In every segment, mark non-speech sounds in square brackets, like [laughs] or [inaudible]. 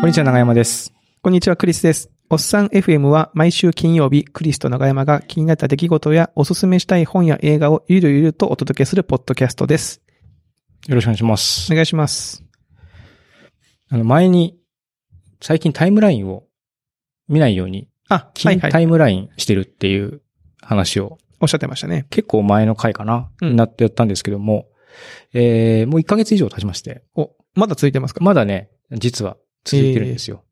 こんにちは、長山です。こんにちは、クリスです。おっさん FM は毎週金曜日、クリスと長山が気になった出来事やおすすめしたい本や映画をゆるゆるとお届けするポッドキャストです。よろしくお願いしますお。願いします。あの、前に、最近タイムラインを見ないように、あ、は金いはい。タイムラインしてるっていう話を、おっしゃってましたね。結構前の回かな、うんになってやったんですけども、えー、もう1ヶ月以上経ちまして、お、まだ続いてますか？まだね、実は続いてるんですよ。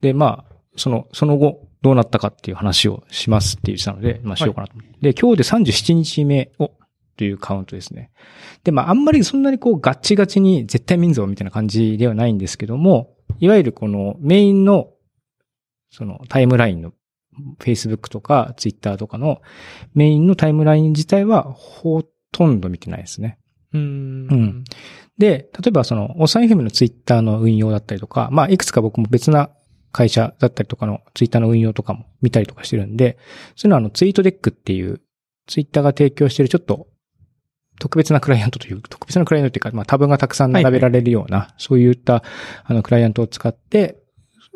で、まあ、その、その後、どうなったかっていう話をしますって言ってたので、まあしようかなと思って。で、今日で37日目を、というカウントですね。で、まああんまりそんなにこうガッチガチに絶対民族みたいな感じではないんですけども、いわゆるこのメインの、そのタイムラインの Facebook とか Twitter とかのメインのタイムライン自体はほとんど見てないですね。うーん。うんで、例えばその、おさん FM のツイッターの運用だったりとか、まあ、いくつか僕も別な会社だったりとかのツイッターの運用とかも見たりとかしてるんで、そういうのはあの、ツイートデックっていう、ツイッターが提供してるちょっと、特別なクライアントという、特別なクライアントっていうか、まあ、タブがたくさん並べられるような、そういった、あの、クライアントを使って、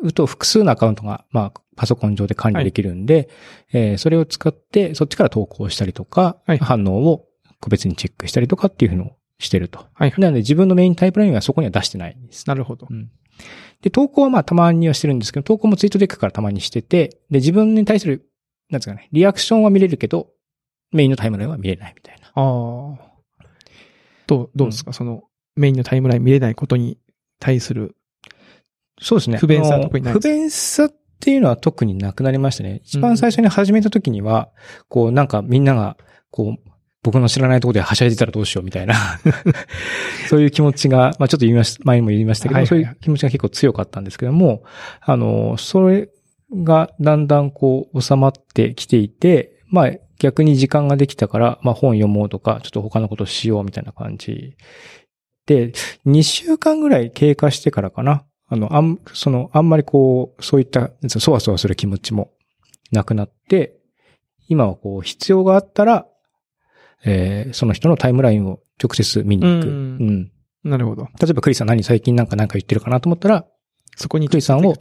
うと複数のアカウントが、まあ、パソコン上で管理できるんで、えーそれを使って、そっちから投稿したりとか、はい。反応を個別にチェックしたりとかっていうのをしてると。はいはい。なので自分のメインタイプラインはそこには出してないんです。なるほど。で、投稿はまあたまにはしてるんですけど、投稿もツイートデックからたまにしてて、で、自分に対する、なんですかね、リアクションは見れるけど、メインのタイムラインは見れないみたいな。ああ。どう、どうですか、その、メインのタイムライン見れないことに対する。そうですね。不便さは特にない不便さっていうのは特になくなりましたね。一番最初に始めた時には、こうなんかみんなが、こう、僕の知らないところではしゃいでたらどうしようみたいな、[laughs] そういう気持ちが、まあちょっと言いました、前にも言いましたけど、はいはいはいそういう気持ちが結構強かったんですけども、あの、それがだんだんこう収まってきていて、まあ逆に時間ができたから、まあ本読もうとか、ちょっと他のことしようみたいな感じで、2週間ぐらい経過してからかな。あの、あん、その、あんまりこう、そういった、そわそわする気持ちもなくなって、今はこう、必要があったら、えーその人のタイムラインを直接見に行く。ううんん。なるほど。例えばクリスさん何最近なんか何か言ってるかなと思ったら、そこにクリスさんを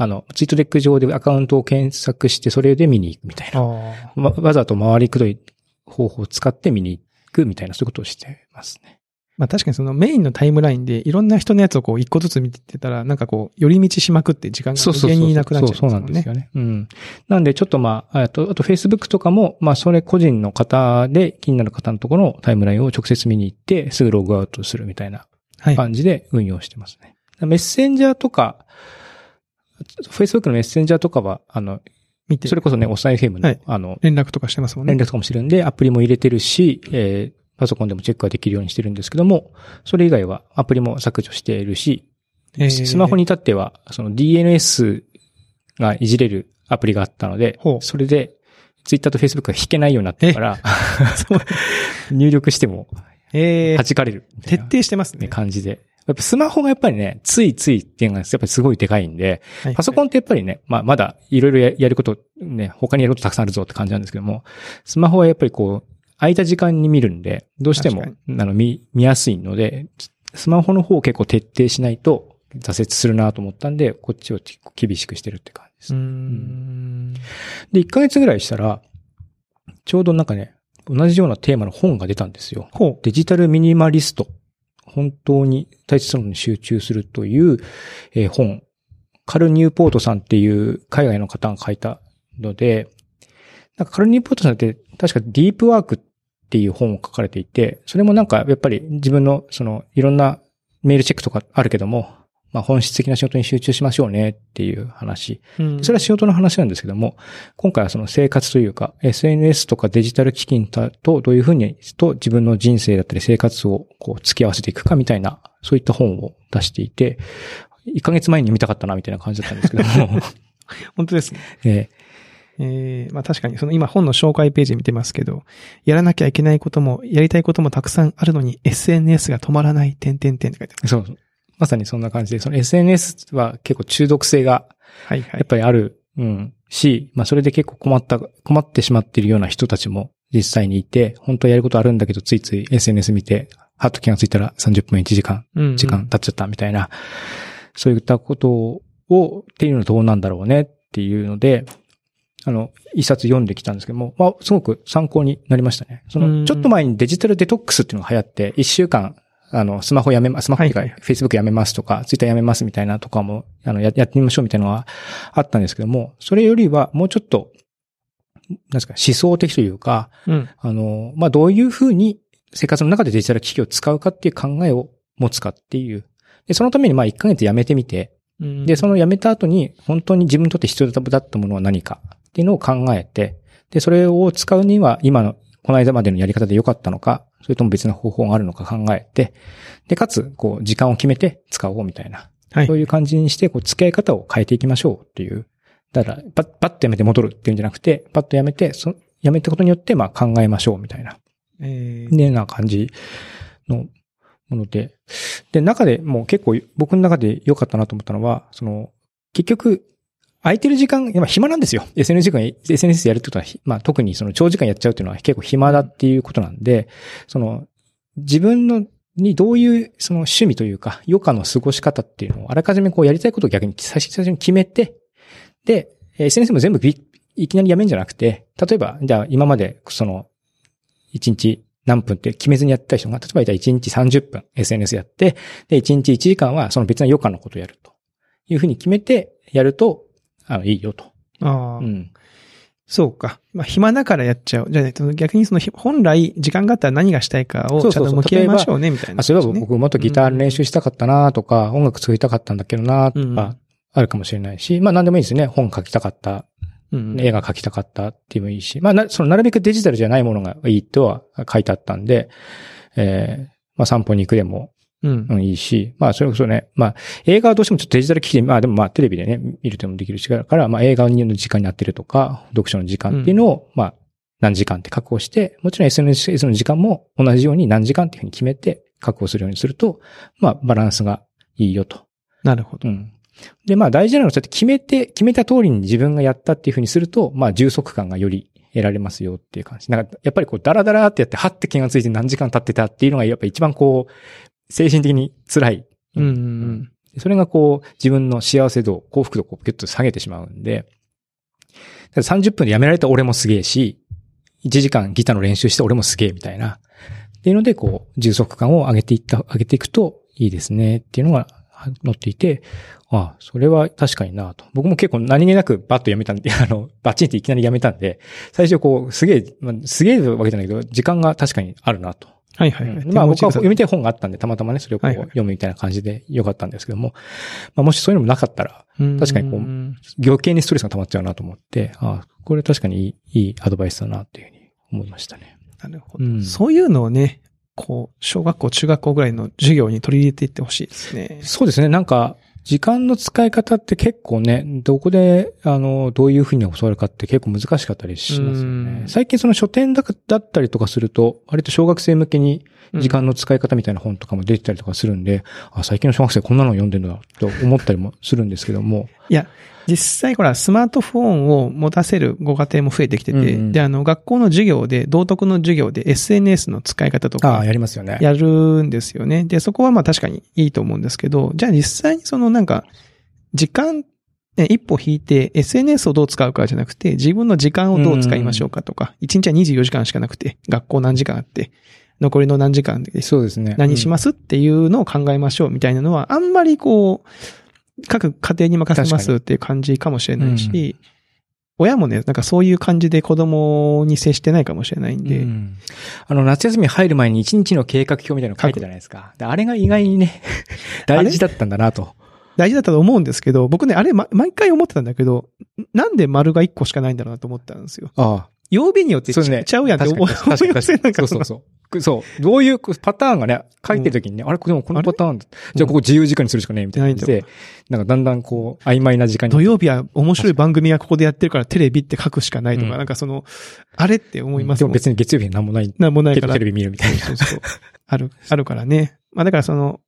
あの、ツイートデック上でアカウントを検索して、それで見に行くみたいな。わわざと回りくどい方法を使って見に行くみたいな、そういうことをしてますね。まあ確かにそのメインのタイムラインでいろんな人のやつをこう一個ずつ見てたら、なんかこう、寄り道しまくって時間が無限になくなっちゃいますそう。なんんですよね。うん。なんでちょっとまあ、あと、あと Facebook とかも、まあそれ個人の方で気になる方のところのタイムラインを直接見に行って、すぐログアウトするみたいなはい。感じで運用してますね。メッセンジャーとか、Facebook のメッセンジャーとかは、あの、見てそれこそね、おさい FM の、はいあの、連絡とかしてますもんね。連絡とかもしてるんで、アプリも入れてるし、えーパソコンでもチェックができるようにしてるんですけども、それ以外はアプリも削除しているし、えー。スマホに至っては、その DNS がいじれるアプリがあったのでそれで、Twitter と Facebook が引けないようになってから、[laughs] 入力してもえー。弾かれる。徹な底してますね。ね。感じで。やっぱスマホがやっぱりね、ついついっていうのがやっぱりすごいでかいんで、はい。パソコンってやっぱりね、まあまだいろいろややること、ね、他にやることたくさんあるぞって感じなんですけども、スマホはやっぱりこう、空いた時間に見るんで、どうしても確、あの、見、見やすいので、スマホの方を結構徹底しないと挫折するなと思ったんで、こっちを結構厳しくしてるって感じですうー。ん。で、1ヶ月ぐらいしたら、ちょうどなんかね、同じようなテーマの本が出たんですよ。デジタルミニマリスト。本当に大切なのに集中するという、えー本。カル・ニューポートさんっていう海外の方が書いたので、なんかカル・ニューポートさんって確かディープワークっていう本を書かれていて、それもなんかやっぱり自分のそのいろんなメールチェックとかあるけども、まあ本質的な仕事に集中しましょうねっていう話。うんそれは仕事の話なんですけども、今回はその生活というか、SNS とかデジタル基金とどういうふうにと自分の人生だったり生活をこう付き合わせていくかみたいな、そういった本を出していて、1ヶ月前に見たかったなみたいな感じだったんですけども、[laughs] 本当ですね。ええーまあ確かに、その今本の紹介ページ見てますけど、やらなきゃいけないことも、やりたいこともたくさんあるのに、SNS が止まらない、点々点って書いてある。ーそう。まさにそんな感じで、その SNS は結構中毒性がはいはいやっ。ぱりある、うん、し、まあそれで結構困った、困ってしまっているような人たちも実際にいて、本当はやることあるんだけど、ついつい SNS 見て、はっと気がついたら30分1時間、うんうん時間経っちゃったみたいな、そういったことを、っていうのはどうなんだろうねっていうので、あの、一冊読んできたんですけども、まあ、すごく参考になりましたね。その、ちょっと前にデジタルデトックスっていうのが流行って、一週間、あの、スマホやめます、スマホ以外、フェイスブックやめますとか、ツイッターやめますみたいなとかも、あの、ややってみましょうみたいなのはあったんですけども、それよりはもうちょっと、なんですか、思想的というか、うん、あの、まあ、どういうふうに生活の中でデジタル機器を使うかっていう考えを持つかっていう。で、そのためにまあ1ヶ月やめてみて、で、そのやめた後に本当に自分にとって必要だったものは何かっていうのを考えて、で、それを使うには今の、この間までのやり方で良かったのか、それとも別の方法があるのか考えて、で、かつ、こう、時間を決めて使おうみたいな。はい、そういう感じにして、こう、付き合い方を変えていきましょうっていう。だから、パッ、パッとやめて戻るっていうんじゃなくて、パッとやめて、そやめたことによって、まあ考えましょうみたいな。えー、で、な感じのもので。で、中でもう結構僕の中で良かったなと思ったのは、その、結局、空いてる時間、今暇なんですよ。SNS 時間、SNS やるってことは、まあ特にその長時間やっちゃうっていうのは結構暇だっていうことなんで、その、自分のにどういうその趣味というか、余暇の過ごし方っていうのをあらかじめこうやりたいことを逆に最初に決めて、で、SNS も全部いきなりやめんじゃなくて、例えば、じゃあ今までその、1日何分って決めずにやった人が、例えばじゃあ1日30分 SNS やって、で、1日1時間はその別の余暇のことをやるというふうに決めてやると、あの、いいよと。ああ。うん。そうか。まあ、暇だからやっちゃう。じゃあ、逆にその、本来、時間があったら何がしたいかをちゃんと向き合いましょうね、みたいな、ね、そういえば僕もっとギター練習したかったなとか、うん、音楽作りたかったんだけどなとか、あるかもしれないし、まあ何でもいいですね。本書きたかった。うん、映画書きたかったっていうのもいいし、まあな、そのなるべくデジタルじゃないものがいいとは書いてあったんで、えー、まあ散歩に行くでも、うん、うん、いいし、まあそれこそね、まあ映画はどうしてもちょっとデジタル機器で、まあでもまあテレビでね、見るともできるしから、まあ映画の時間になってるとか、読書の時間っていうのを、うん、まあ何時間って確保して、もちろん SNS の時間も同じように何時間っていうふうに決めて確保するようにすると、まあバランスがいいよと。なるほど。うん。で、まあ大事なのはそうやって決めて、決めた通りに自分がやったっていうふうにすると、まあ充足感がより得られますよっていう感じ。なんか、やっぱりこう、ダラダラってやって、はって気がついて何時間経ってたっていうのが、やっぱ一番こう、精神的に辛い。うんうんうん、それがこう、自分の幸せ度、幸福度をギュッと下げてしまうんで、30分でやめられた俺もすげえし、1時間ギターの練習して俺もすげえみたいな。っていうので、こう、充足感を上げていった、上げていくといいですねっていうのが載っていて、ああ、それは確かになと。僕も結構何気なくバッとやめたんで、[laughs] あの、バッチンっていきなりやめたんで、最初こう、すげえ、まあ、すげえわけじゃないけど、時間が確かにあるなと。はいはい、はいまあ僕は読みたい本があったんで、たまたまね、それをこう読むみたいな感じでよかったんですけども、まあもしそういうのもなかったら、確かにこう、余計にストレスが溜まっちゃうなと思って、ああ、これ確かにいいいいアドバイスだなっていうふうに思いましたね。なるほど。うん、そういうのをね、こう、小学校、中学校ぐらいの授業に取り入れていってほしいですね。そうですね。なんか、時間の使い方って結構ね、どこで、あの、どういうふうに教わるかって結構難しかったりしますよね。最近その書店だったりとかすると、割と小学生向けに時間の使い方みたいな本とかも出てたりとかするんで、あ、最近の小学生こんなの読んでるんだと思ったりもするんですけども。いや、実際ほら、スマートフォンを持たせるご家庭も増えてきてて、うんうん、で、あの、学校の授業で、道徳の授業で SNS の使い方とか。やりますよね。やるんですよね。で、そこはまあ確かにいいと思うんですけど、じゃあ実際にそのなんか、時間、一歩引いて SNS をどう使うかじゃなくて、自分の時間をどう使いましょうかとか、1日は24時間しかなくて、学校何時間あって、残りの何時間で、そうですね。何しますっていうのを考えましょうみたいなのは、あんまりこう、各家庭に任せますっていう感じかもしれないし、うん、親もね、なんかそういう感じで子供に接してないかもしれないんで。うん、あの、夏休み入る前に一日の計画表みたいなの書いてたじゃないですか？あれが意外にね、[laughs] 大事だったんだなと。大事だったと思うんですけど、僕ね、あれ、ま、毎回思ってたんだけど、なんで丸が1個しかないんだろうなと思ったんですよ。ああ。曜日によってちっちゃうやんって思いませかそうそうそう。そう。どういうパターンがね、書いてるときにね、あれ、でもこのパターン、じゃあここ自由時間にするしかねえみたいな感じで、なんかだんだんこう、曖昧な時間に。土曜日は面白い番組がここでやってるからテレビって書くしかないとか、なんかその、あれって思いますでも別に月曜日は何もない。何もないから。テレビ見るみたいな。そうそう。ある、[laughs] あるからね。まあだからその、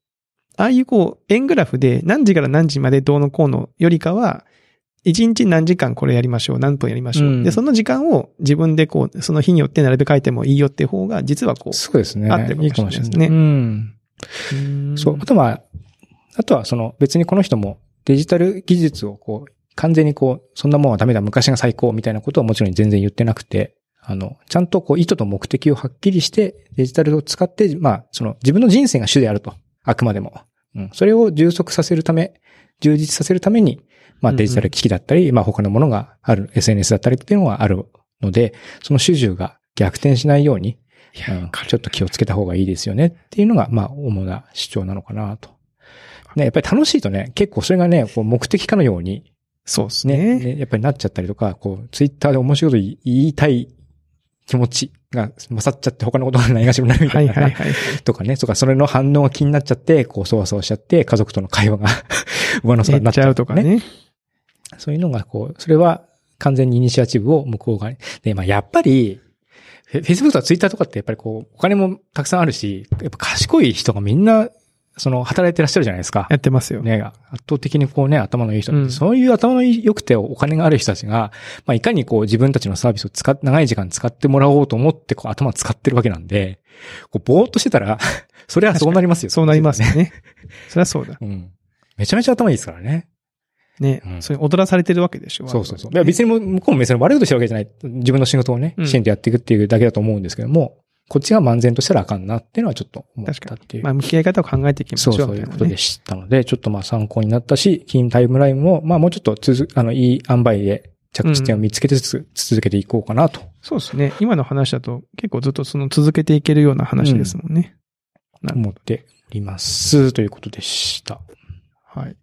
ああいうこう、円グラフで何時から何時までどうのこうのよりかは、一日何時間これやりましょう、何分やりましょう。うん、で、その時間を自分でこう、その日によって並べ替えてもいいよって方が、実はこう、そうですね。あってるかもしれないですね。いいうん。そう。あとは、あとはその別にこの人もデジタル技術をこう、完全にこう、そんなもんはダメだ、昔が最高みたいなことはもちろん全然言ってなくて、あの、ちゃんとこう意図と目的をはっきりしてデジタルを使って、まあ、その自分の人生が主であると。あくまでも。うん。それを充足させるため、充実させるために、まあデジタル機器だったり、まあ他のものがある、SNS だったりっていうのはあるので、その主従が逆転しないように、うん、ちょっと気をつけた方がいいですよねっていうのが、まあ主な主張なのかなと。ね、やっぱり楽しいとね、結構それがね、こう目的かのように、そうですねね。やっぱりなっちゃったりとか、こう、ツイッターで面白いこと言いたい気持ちが勝っちゃって他のことがないがしろになるみたいな。はいはいはい。とかね、とかそれの反応が気になっちゃって、こう、そわそわしちゃって、家族との会話が上の空になっちゃうとかね。そういうのが、こう、それは完全にイニシアチブを向こう側に。で、まあ、やっぱり、Facebook とか Twitter とかってやっぱりこう、お金もたくさんあるし、やっぱ賢い人がみんなその、働いてらっしゃるじゃないですか。やってますよ。ね。圧倒的にこうね、頭のいい人、うん、そういう頭の良くてお金がある人たちが、まあ、いかにこう自分たちのサービスを使っ、長い時間使ってもらおうと思って、こう頭使ってるわけなんで、こう、ぼーっとしてたらそれはそうなりますよ。そうなりますよ [laughs] ね。それはそうだ。うん。めちゃめちゃ頭いいですからね。ね、うん、それ踊らされてるわけでしょ。そうそうそう。いや別に向こうも別に悪いことしてるわけじゃない。自分の仕事をね、支援でやっていくっていうだけだと思うんですけども、こっちが漫然としたらあかんなっていうのはちょっと思ったっていう。まあ、向き合い方を考えていきましょう、そうそういうことでしたので、ちょっとまあ参考になったし、金タイムラインも、まあもうちょっとつづ、あの、いい塩梅で着地点を見つけてつつ、うん、続けていこうかなと。そうですね。今の話だと結構ずっとその続けていけるような話ですもんね。うん、思っております。ということでした。はい。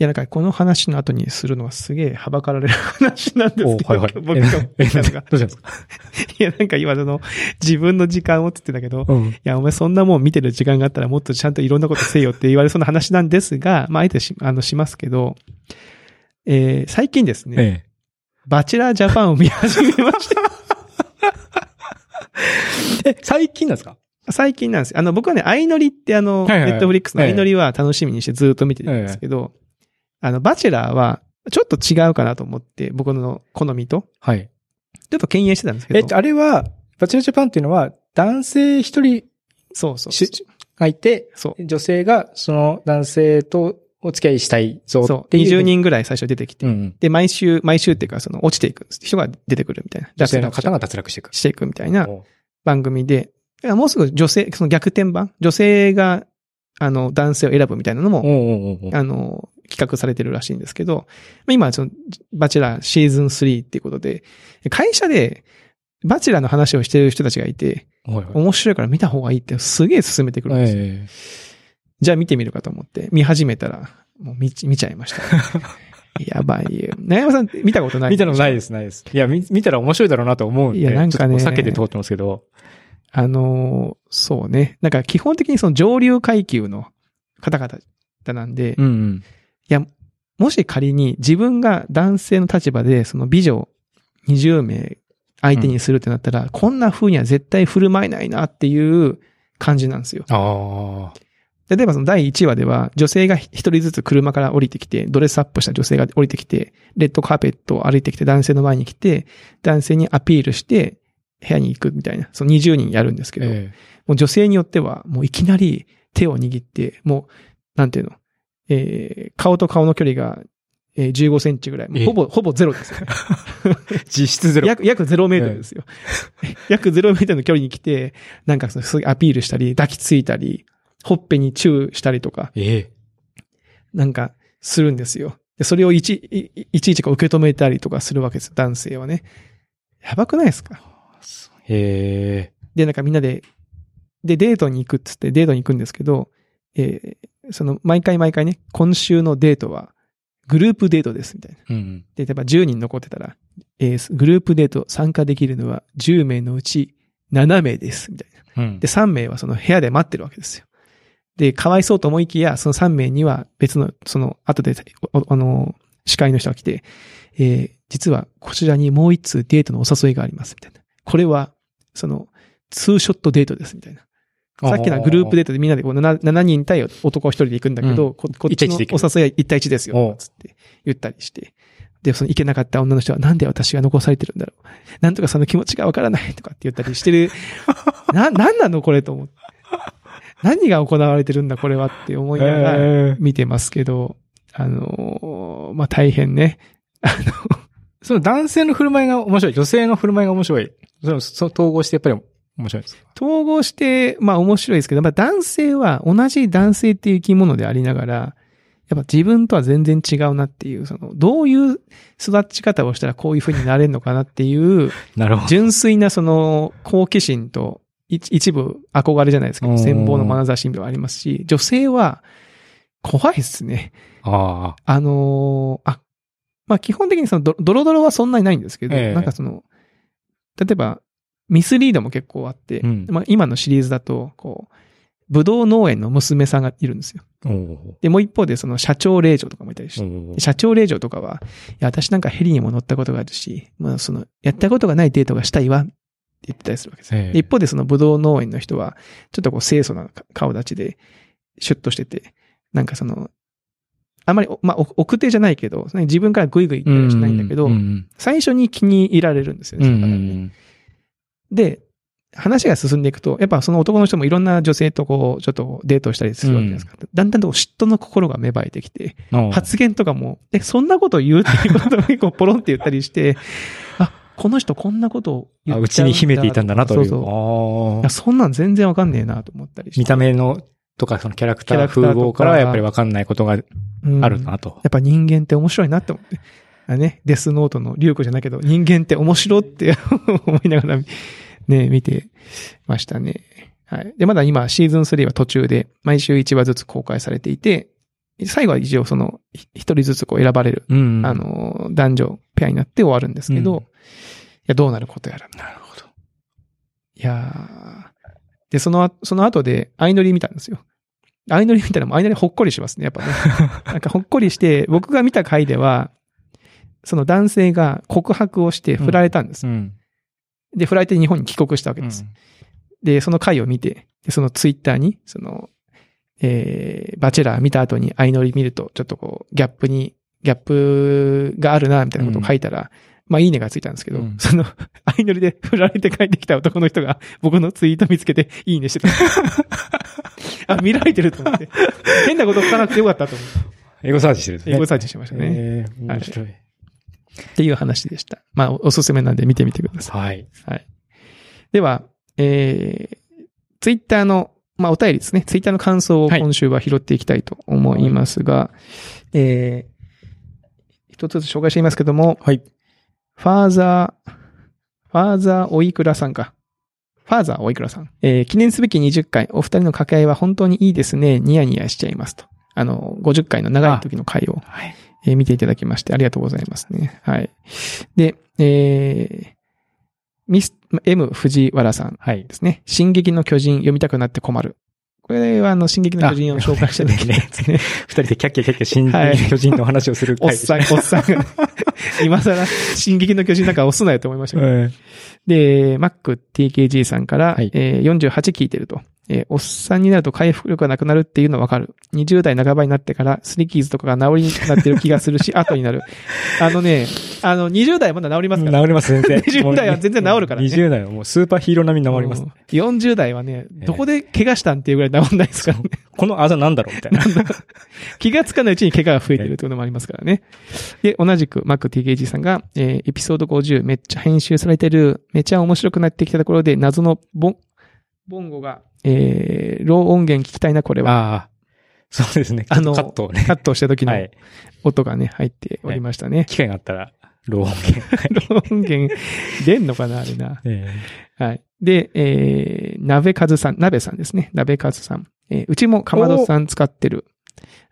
いや、なんかこの話の後にするのはすげえはばかられる話なんですけど、はいはい、僕がえ、なんか。どうしたんですか？[laughs] いや、なんか今その、自分の時間をって言ってたけど、うん、いや、お前そんなもん見てる時間があったらもっとちゃんといろんなことせよって言われそうな話なんですが、まあ、あえてし、あの、しますけど、えー、最近ですね、ええ、バチェラージャパンを見始めました。[laughs] え、最近なんですか？最近なんです。あの、僕はね、相乗りってあの、ネットフリックスの相乗りは楽しみにしてずっと見てるんですけど、えあの、バチェラーは、ちょっと違うかなと思って、僕の好みと。はい。ちょっと敬遠してたんですけど。えっと、あれは、バチェラージャパンっていうのは、男性一人、そうそう。がいて、そう。女性が、その男性とお付き合いしたいぞっていう。そう。20人ぐらい最初出てきて。うん、で、毎週、毎週っていうか、その、落ちていく人が出てくるみたいな。女性の方が脱落していく。していくみたいな番組で、もうすぐ女性、その逆転版女性が、あの、男性を選ぶみたいなのも、あの、企画されてるらしいんですけど、今、その、バチェラーシーズン3っていうことで、会社で、バチェラーの話をしてる人たちがいて、はいはい、面白いから見た方がいいってすげえ進めてくるんですよ。えー、じゃあ見てみるかと思って、見始めたら、もう見見ちゃいました、[laughs] やばいよ。なやまさん見たことない見たのないです、ないです。いや、見見たら面白いだろうなと思うんで、いや、なんかね、避けて通ってますけど。あのー、そうね。なんか基本的にその上流階級の方々なんで、うんうん、いや、もし仮に自分が男性の立場でその美女20名相手にするってなったら、うん、こんな風には絶対振る舞えないなっていう感じなんですよ。例えばその第1話では女性が一人ずつ車から降りてきて、ドレスアップした女性が降りてきて、レッドカーペットを歩いてきて男性の前に来て、男性にアピールして部屋に行くみたいな、その20人やるんですけど、えー、もう女性によってはもういきなり手を握って、もう、なんていうの、えー、顔と顔の距離が、えー、15センチぐらい。ほぼ、ほぼゼロですよ。[laughs] 実質ゼロ。約、約ゼロメートルですよ。[laughs] 約ゼロメートルの距離に来て、なんかその、アピールしたり、抱きついたり、ほっぺにチューしたりとか。ええなんか、するんですよ。で、それをいち、いちいちこう受け止めたりとかするわけですよ、男性はね。やばくないですか？へえ。で、なんかみんなで、で、デートに行くっつってデートに行くんですけど、えー、その、毎回毎回ね、今週のデートは、グループデートです、みたいな。うん、で、例えば10人残ってたら、えー、グループデート参加できるのは10名のうち7名です、みたいな。うん、で、3名はその部屋で待ってるわけですよ。で、かわいそうと思いきや、その3名には別の、その、後で、あの、司会の人が来て、えー、実はこちらにもう一通デートのお誘いがあります、みたいな。これは、その、ツーショットデートです、みたいな。さっきのグループデートでみんなでこう 7, 7人対男一人で行くんだけど、うん、ここっちのお誘いは1対1ですよ、つって言ったりして。で、その行けなかった女の人はなんで私が残されてるんだろう。なんとかその気持ちがわからないとかって言ったりしてる。[laughs] な、なんなの？これと思って。何が行われてるんだこれはって思いながらえー見てますけど、あのーまあ、大変ね。あの、その男性の振る舞いが面白い。女性の振る舞いが面白い。そのそ統合してやっぱり面白いですか？統合して、まあ面白いですけど、まあ男性は同じ男性っていう生き物でありながら、やっぱ自分とは全然違うなっていう、その、どういう育ち方をしたらこういう風になれるのかなっていう、[laughs] なるほど。純粋なその好奇心と一一部憧れじゃないですけど、うん羨望の眼差しもありますし、女性は怖いですね。ああ。あのーあ、まあ基本的にそのドドロドロはそんなにないんですけど、ええなんかその、例えばミスリードも結構あって、うん。まあ今のシリーズだと、こう、ブドウ農園の娘さんがいるんですよ。で、もう一方でその社長令嬢とかもいたりして、社長令嬢とかは、いや、私なんかヘリにも乗ったことがあるし、まあその、やったことがないデートがしたいわって言ってたりするわけです。一方でそのブドウ農園の人は、ちょっとこう清楚な顔立ちで、シュッとしてて、なんかその、あんまり、おまあ、お奥手じゃないけど、自分からグイグイ言ったりはしないんだけど、最初に気に入られるんですよね。その方にで、話が進んでいくと、やっぱその男の人もいろんな女性とこう、ちょっとデートをしたりするわけじゃないですか。だんだんと嫉妬の心が芽生えてきて、うん発言とかも、え、そんなこと言うっていうことを結構ポロンって言ったりして、[laughs] あ、この人こんなことを言あっうちに秘めていたんだなという。そうそう。そんなん全然わかんねえなと思ったりして。見た目のとかそのキャラクター風貌からはやっぱりわかんないことがうんあるなと。やっぱ人間って面白いなって思って。あね、デスノートのリュウコじゃないけど、人間って面白って [laughs] 思いながら、ね、見てましたね。はい。で、まだ今、シーズン3は途中で、毎週1話ずつ公開されていて、最後は一応その、ひ一人ずつこう選ばれる、うんあ、の、男女ペアになって終わるんですけど、うんいや、どうなることやら。なるほど。いやーで、その後、その後で、相乗り見たんですよ。相乗り見たらもう相乗りほっこりしますね、やっぱね。[laughs] なんかほっこりして、僕が見た回では、その男性が告白をして振られたんです。うん。で、振られて日本に帰国したわけです。で、その回を見て、でそのツイッターに、その、えー、バチェラー見た後に相乗り見ると、ちょっとこう、ギャップに、ギャップがあるな、みたいなことを書いたら、まあ、いいねがついたんですけど、うんその、[laughs] 相乗りで [laughs] 振られて帰ってきた男の人が、僕のツイート見つけて、いいねしてた。[laughs] あ、見られてると思って。変なこと書かなくてよかったと思って。エゴサーチしてるんですね。エゴサーチしてましたね。えー面白い。っていう話でした。まあ、おおすすめなんで見てみてください。はい。はい。では、えー、ツイッターの、まあ、お便りですね。ツイッターの感想をはい今週は拾っていきたいと思いますが、えー、一つずつ紹介していますけども、はい。ファーザー、ファーザーおいくらさんか。ファーザーおいくらさん。えー、記念すべき20回、お二人の掛け合いは本当にいいですね。ニヤニヤしちゃいますと。あの、50回の長い時の回を、はい。えー見ていただきましてありがとうございますね。はい。で、えー、ミス、M 藤原さんはいで。すね。進撃の巨人読みたくなって困る。これはあの、進撃の巨人を紹介した時ね。[laughs] 二人でキャッキャキャッキャ新はい巨人の話をするおっ回でしたさん、おっさんが、[laughs] 今更、進撃の巨人なんか押すなよと思いましたけど。はいで、MacTKG さんから、はいえー48聞いてると。えーおっさんになると回復力がなくなるっていうのはわかる。20代半ばになってから、スリキーズとかが治りになってる気がするし、[laughs] 後になる。あのね、あの、20代まだ治りますから。治ります、全然。[laughs] 20代は全然治るからね20代はもうスーパーヒーロー並みに治りますうん。40代はね、ええどこで怪我したんっていうぐらい治んないですからね。このあざなんだろうみたいな。[laughs] 気がつかないうちに怪我が増えてるってこともありますからね。で、同じく MacTKG さんが、えーエピソード50めっちゃ編集されてる、めっちゃ面白くなってきたところで謎のボン、ボンゴが、えー、 raw 音源聞きたいな、これは。ああ。そうですね。あのカットをね。カットした時のはい。音がね、入っておりましたね。機会があったら、 raw 音源。[laughs] raw 音源出んのかな、あれな。えはい。で、えー、鍋かずさん、鍋さんですね。鍋かずさん。えーうちもかまどさん使ってる。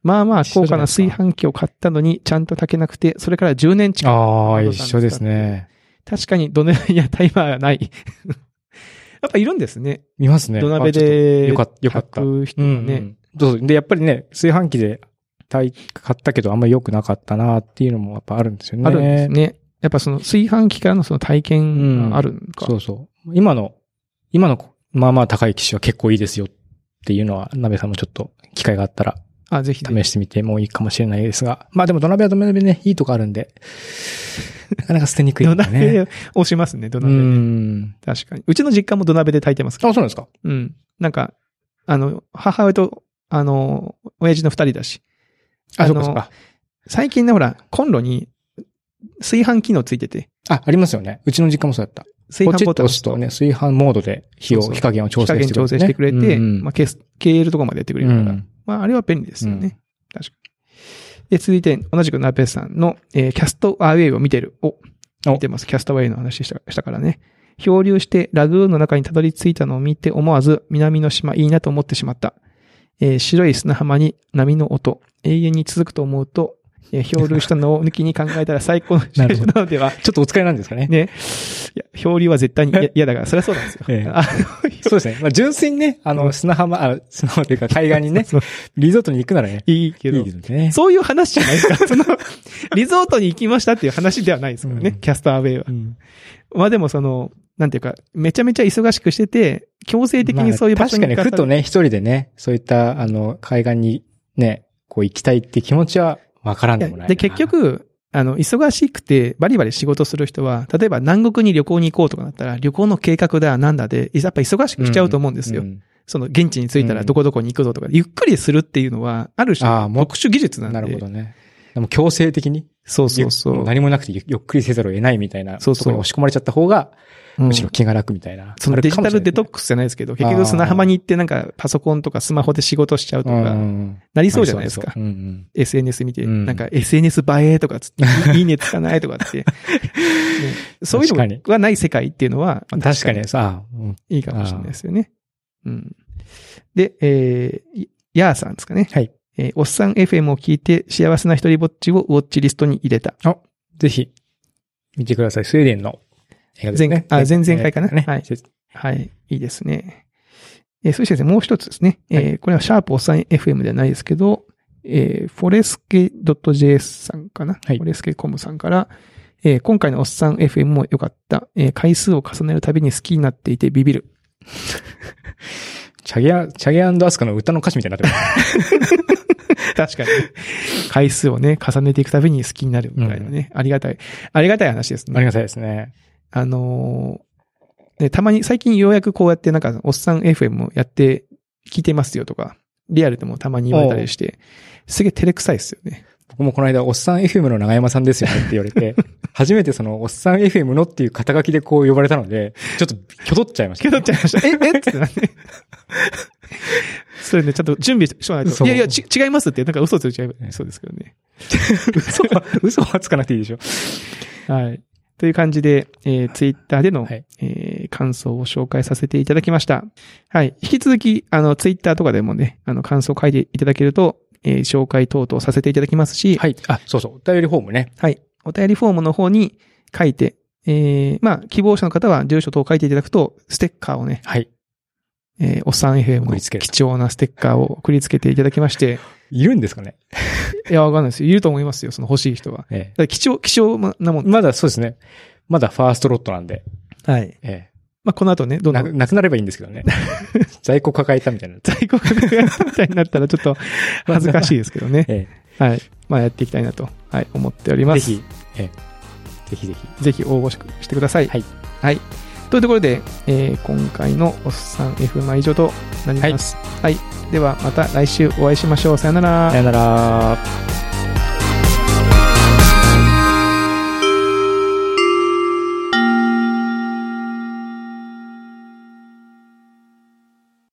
まあまあ、高価な炊飯器を買ったのに、ちゃんと炊けなくて、それから10年え近く。ああ、一緒ですさん使ってるね。確かに土鍋やタイマーがない。[laughs] やっぱいるんですね。見ますね。土鍋でとよかった、よかった。人がね。うんうんそう。で、やっぱりね、炊飯器で炊い、買ったけどあんまり良くなかったなっていうのもやっぱあるんですよね。あるんですね。やっぱその炊飯器からのその体験があるんか。そうそう。今の、今の、まあまあ高い機種は結構いいですよっていうのは、鍋さんもちょっと機会があったらあ、ぜひぜひ試してみてもいいかもしれないですが。まあでも土鍋は土鍋でね、いいとこあるんで、なかなか捨てにくいね。鍋で押しますね、土う鍋で。ん。確かに。うちの実家も土鍋で炊いてますから。あ、そうなんですか？うん。なんか、あの、母親と、あの、親父の二人だし。あ、そうかそうか。最近ね、ほら、コンロに炊飯機能ついてて、あ、ありますよね。うちの実家もそうだった。炊飯ボタン押すとね、炊飯モードで火を、そうそう火加減を調整してくれて、火加減調整してくれて、うんうんまあ、消えるところまでやってくれるから、うんまあ、あれは便利ですよね。うん確かに。で、続いて、同じくナペスさんの、えーキャストアウェイを見てる。お、お見てます。キャストアウェイの話したしたからね。漂流してラグーンの中にたどり着いたのを見て思わず南の島いいなと思ってしまった。えー白い砂浜に波の音、永遠に続くと思うと、えー漂流したのを抜きに考えたら最高のシチュエーションなのでは。ちょっとお疲れなんですかね。ね。いや、漂流は絶対に嫌嫌だから、そりゃそうなんですよ。ええあ [laughs] そうですね。まあ、純粋にね、あの、砂浜、あ砂浜というか海岸にね、[laughs] リゾートに行くならね、いいけどいい、ですね。そういう話じゃないですか。[laughs] その、リゾートに行きましたっていう話ではないですからね、うんキャストアウェイは。うんまあでもその、なんていうか、めちゃめちゃ忙しくしてて、強制的にそういう場所にまあ確かに、ふとね、一人でね、そういった、あの、海岸にね、こう行きたいって気持ちはわからんでもないで、結局、あの、忙しくてバリバリ仕事する人は、例えば南国に旅行に行こうとかなったら、旅行の計画だ、なんだで、やっぱ忙しくしちゃうと思うんですよ。うんその、現地に着いたらどこどこに行くぞとか、ゆっくりするっていうのは、ある種特殊技術なんで。なるほどね。でも強制的に、そうそうそう。ゆ何もなくてゆゆっくりせざるを得ないみたいな、そうそう押し込まれちゃった方が、うんむしろ気が楽みたいな。そのデジタルデトッククスじゃないですけど、結局砂浜に行ってなんかパソコンとかスマホで仕事しちゃうとか、なりそうじゃないですか。うんうん。SNS 見て、うんなんか SNS 映えとかつって、いいねつかないとかって、ね [laughs] そういうのがない世界っていうのは、まあ確かにさ、うんいいかもしれないですよね。うん。で、えー、ヤーさんですかね。はい。えーおっさん FM を聞いて幸せな一人ぼっちをウォッチリストに入れた。ぜひ、見てください。スウェーデンの映画ですね。前あ前々回かな？ね。はいはい。いいですね。えーそしてですね、もう一つですね。えーこれはシャープおっさん FM ではないですけど、えー、フォレスケ .js さんかな？はいフォレスケコムさんから、えー今回のおっさん FM も良かった。えー回数を重ねるたびに好きになっていてビビる。[laughs] チャゲア、チャゲアスカの歌の歌詞みたいになってます。[laughs] 確かに。回数をね、重ねていくたびに好きになるみたいなね。ありがたい。ありがたい話ですね。ありがたいですね。あのーね、たまに、最近ようやくこうやってなんか、おっさん FM もやって聞いてますよとか、リアルでもたまに言われたりして、すげえ照れくさいですよね。僕もこの間、おっさん FM の長山さんですよねって言われて、[laughs] 初めてその、おっさん FM のっていう肩書きでこう呼ばれたので、ちょっと、きょどっちゃいました、けどっちゃいました。[laughs] え、えってなって。それね、ちゃんと準備しとかないと。いやいや、ち、違いますって、なんか嘘ついちゃいそうですけどね。嘘は、[laughs] 嘘はつかなくていいでしょ。はい。という感じで、えー、ツイッターでの、はいえー感想を紹介させていただきました。はい。引き続き、あの、ツイッターとかでもね、あの、感想を書いていただけると、えー紹介等々させていただきますし、はい。あ、そうそう。お便りフォームね。はい。お便りフォームの方に書いて、えー、まあ、希望者の方は住所等を書いていただくと、ステッカーをね、はい。えー、おっさん FM の送りつける貴重なステッカーを送りつけていただきまして、[laughs] いるんですかね？[laughs] いや、わかんないですよ。いると思いますよ、その欲しい人は。えだから貴重、貴重なもえ。ん。まだそうですね。まだファーストロットなんで。はい。えまあ、この後ね、どんどんなくなればいいんですけどね。[laughs] 在庫抱えたみたいな。在庫がなくなったみたいになったらちょっと恥ずかしいですけどね。[laughs] えはい。まあ、やっていきたいなと、はい、思っておりえ。ます。ぜひ、ええ。ぜひぜひ。ぜひ応募ししてください。はい。はい。というところで、えー今回のおっさん F は以上となります。はい。では、また来週お会いしましょう。さよならさよなら。